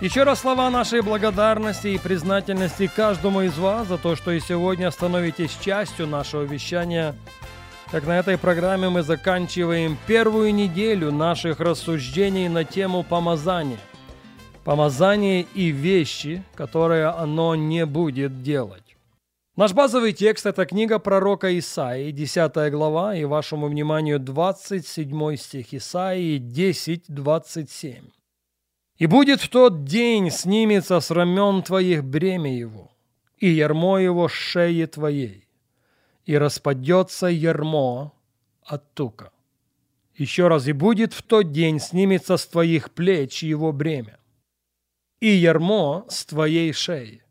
Еще раз слова нашей благодарности и признательности каждому из вас за то, что и сегодня становитесь частью нашего вещания. Так на этой программе мы заканчиваем первую неделю наших рассуждений на тему помазания. Помазание и вещи, которые оно не будет делать. Наш базовый текст – это книга пророка Исаии, 10 глава, и вашему вниманию 27 стих Исаии 10, 27. «И будет в тот день снимется с рамен твоих бремя его, и ярмо его с шеи твоей, и распадется ярмо от тука. Еще раз, и будет в тот день снимется с твоих плеч его бремя, и ярмо с твоей шеи,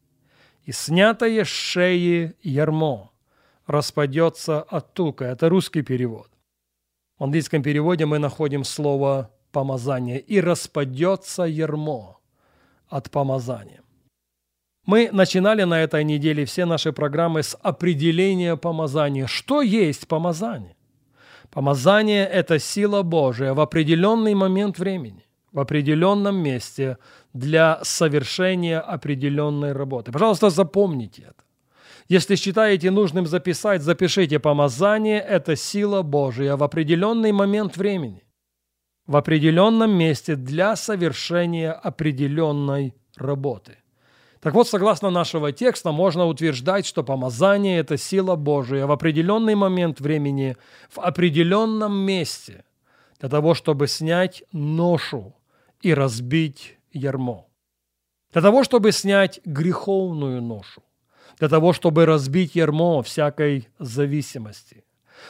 и снятое с шеи ярмо распадется от тука. Это русский перевод. В английском переводе мы находим слово «помазание» и распадется ярмо от помазания. Мы начинали на этой неделе все наши программы с определения помазания. Что есть помазание? Помазание – это сила Божия в определенный момент времени в определенном месте для совершения определенной работы. Пожалуйста, запомните это. Если считаете нужным записать, запишите помазание – это сила Божия в определенный момент времени, в определенном месте для совершения определенной работы. Так вот, согласно нашего текста, можно утверждать, что помазание – это сила Божия в определенный момент времени, в определенном месте, для того, чтобы снять ношу и разбить ярмо. Для того, чтобы снять греховную ношу, для того, чтобы разбить ярмо всякой зависимости,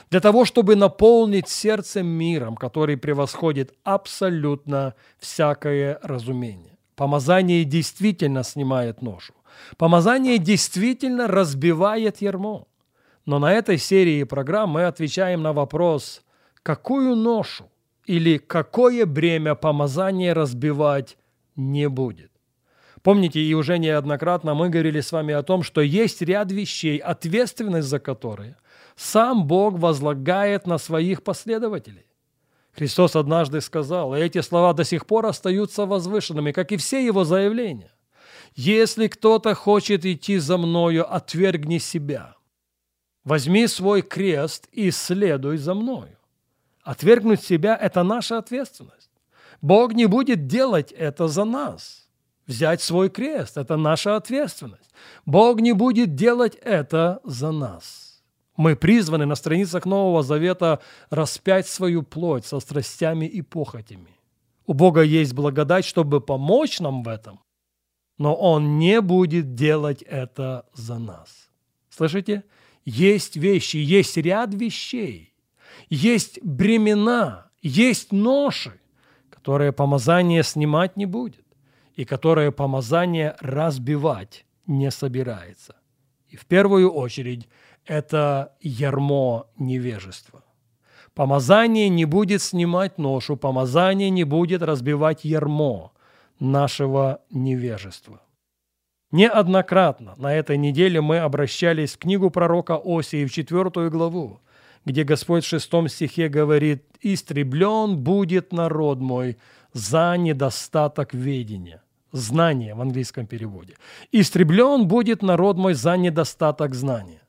для того, чтобы наполнить сердце миром, который превосходит абсолютно всякое разумение. Помазание действительно снимает ношу. Помазание действительно разбивает ярмо. Но на этой серии программ мы отвечаем на вопрос, какую ношу или какое бремя помазания разбивать не будет. Помните, и уже неоднократно мы говорили с вами о том, что есть ряд вещей, ответственность за которые сам Бог возлагает на своих последователей. Христос однажды сказал, и эти слова до сих пор остаются возвышенными, как и все его заявления. «Если кто-то хочет идти за мною, отвергни себя. Возьми свой крест и следуй за мною». Отвергнуть себя – это наша ответственность. Бог не будет делать это за нас. Взять свой крест – это наша ответственность. Бог не будет делать это за нас. Мы призваны на страницах Нового Завета распять свою плоть со страстями и похотями. У Бога есть благодать, чтобы помочь нам в этом, но Он не будет делать это за нас. Слышите? Есть вещи, есть ряд вещей, есть бремена, есть ноши, которые помазание снимать не будет и которые помазание разбивать не собирается. И в первую очередь это ярмо невежества. Помазание не будет снимать ношу, помазание не будет разбивать ярмо нашего невежества. Неоднократно на этой неделе мы обращались в книгу пророка Осии в четвертую главу, где Господь в шестом стихе говорит «Истреблен будет народ мой за недостаток ведения». Знания в английском переводе. «Истреблен будет народ мой за недостаток знания».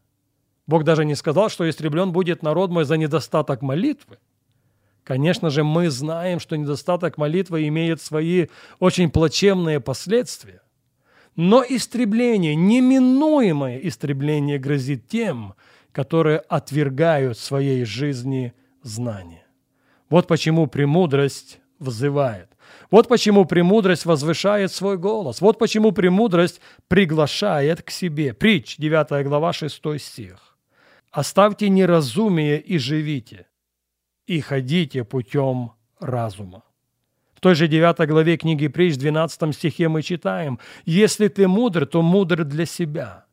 Бог даже не сказал, что истреблен будет народ мой за недостаток молитвы. Конечно же, мы знаем, что недостаток молитвы имеет свои очень плачевные последствия. Но истребление, неминуемое истребление грозит тем, которые отвергают в своей жизни знания. Вот почему премудрость взывает. Вот почему премудрость возвышает свой голос. Вот почему премудрость приглашает к себе. Притч, 9 глава, 6 стих. «Оставьте неразумие и живите, и ходите путем разума». В той же 9 главе книги Притч, 12 стихе мы читаем, «Если ты мудр, то мудр для себя,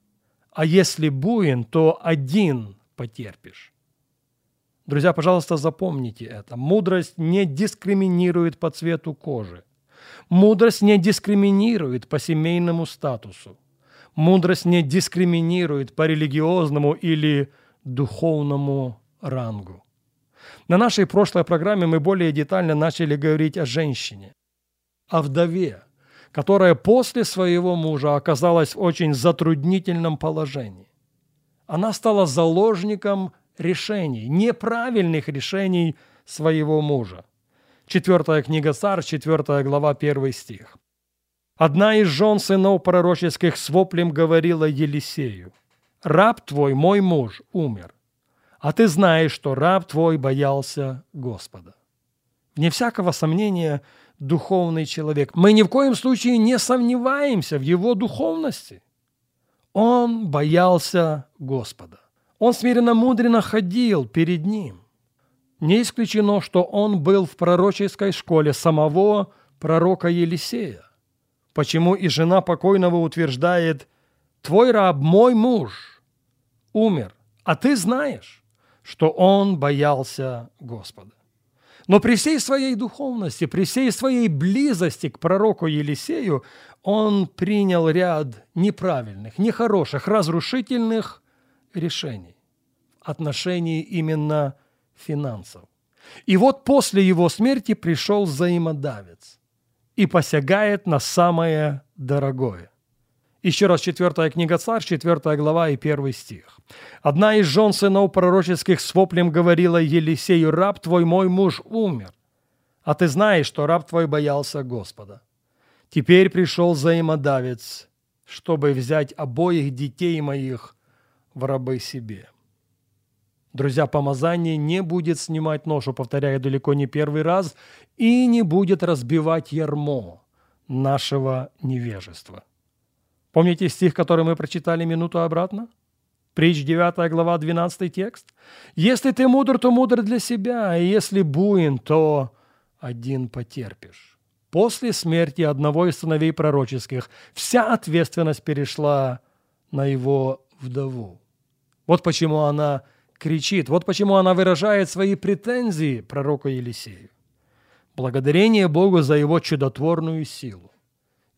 а если буин, то один потерпишь». Друзья, пожалуйста, запомните это. Мудрость не дискриминирует по цвету кожи. Мудрость не дискриминирует по семейному статусу. Мудрость не дискриминирует по религиозному или духовному рангу. На нашей прошлой программе мы более детально начали говорить о женщине, о вдове, которая после своего мужа оказалась в очень затруднительном положении. Она стала заложником решений, неправильных решений своего мужа. Четвертая книга Царь, четвертая глава, первый стих. Одна из жен сынов пророческих с воплем говорила Елисею, «Раб твой, мой муж, умер, а ты знаешь, что раб твой боялся Господа». Вне всякого сомнения, духовный человек. Мы ни в коем случае не сомневаемся в его духовности. Он боялся Господа. Он смиренно мудренно ходил перед ним. Не исключено, что он был в пророческой школе самого пророка Елисея. Почему и жена покойного утверждает, «Твой раб, мой муж, умер, а ты знаешь, что он боялся Господа». Но при всей своей духовности, при всей своей близости к пророку Елисею, он принял ряд неправильных, нехороших, разрушительных решений в отношении именно финансов. И вот после его смерти пришел взаимодавец и посягает на самое дорогое. Еще раз, четвертая книга Царь, четвертая глава и первый стих. «Одна из жен сынов пророческих с воплем говорила Елисею, раб твой, мой муж, умер, а ты знаешь, что раб твой боялся Господа. Теперь пришел взаимодавец, чтобы взять обоих детей моих в рабы себе». Друзья, помазание не будет снимать ношу, повторяю далеко не первый раз, и не будет разбивать ярмо нашего невежества. Помните стих, который мы прочитали минуту обратно? Притч 9 глава 12 текст. «Если ты мудр, то мудр для себя, и если буин, то один потерпишь». После смерти одного из сыновей пророческих вся ответственность перешла на его вдову. Вот почему она кричит. Вот почему она выражает свои претензии пророку Елисею. Благодарение Богу за его чудотворную силу.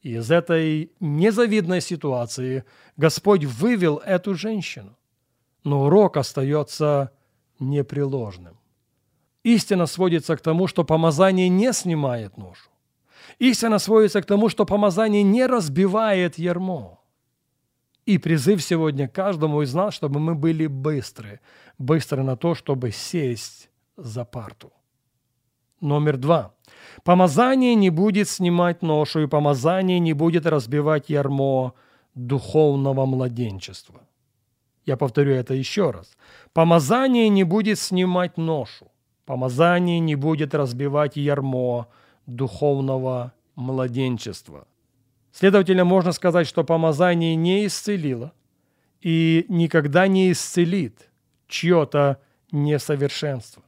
И из этой незавидной ситуации Господь вывел эту женщину. Но урок остается непреложным. Истина сводится к тому, что помазание не снимает ношу. Истина сводится к тому, что помазание не разбивает ярмо. И призыв сегодня каждому из нас, чтобы мы были быстры, быстры на то, чтобы сесть за парту. Номер два. Помазание не будет снимать ношу, и помазание не будет разбивать ярмо духовного младенчества. Я повторю это еще раз. Помазание не будет снимать ношу. Помазание не будет разбивать ярмо духовного младенчества. Следовательно, можно сказать, что помазание не исцелило и никогда не исцелит чье-то несовершенство.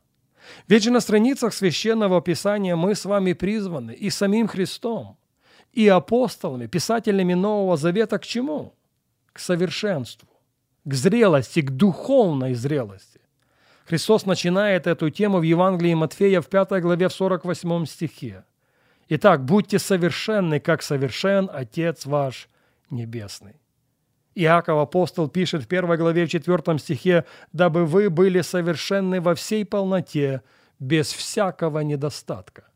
Ведь же на страницах Священного Писания мы с вами призваны и самим Христом, и апостолами, писателями Нового Завета к чему? К совершенству, к зрелости, к духовной зрелости. Христос начинает эту тему в Евангелии Матфея в 5 главе в 48 стихе. Итак, будьте совершенны, как совершен Отец ваш Небесный. Иаков апостол пишет в первой главе в четвертом стихе, «Дабы вы были совершенны во всей полноте, без всякого недостатка».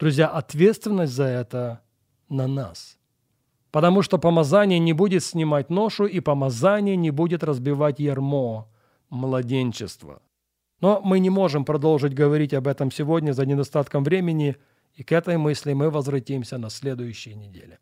Друзья, ответственность за это на нас. Потому что помазание не будет снимать ношу, и помазание не будет разбивать ярмо младенчества. Но мы не можем продолжить говорить об этом сегодня за недостатком времени – и к этой мысли мы возвратимся на следующей неделе.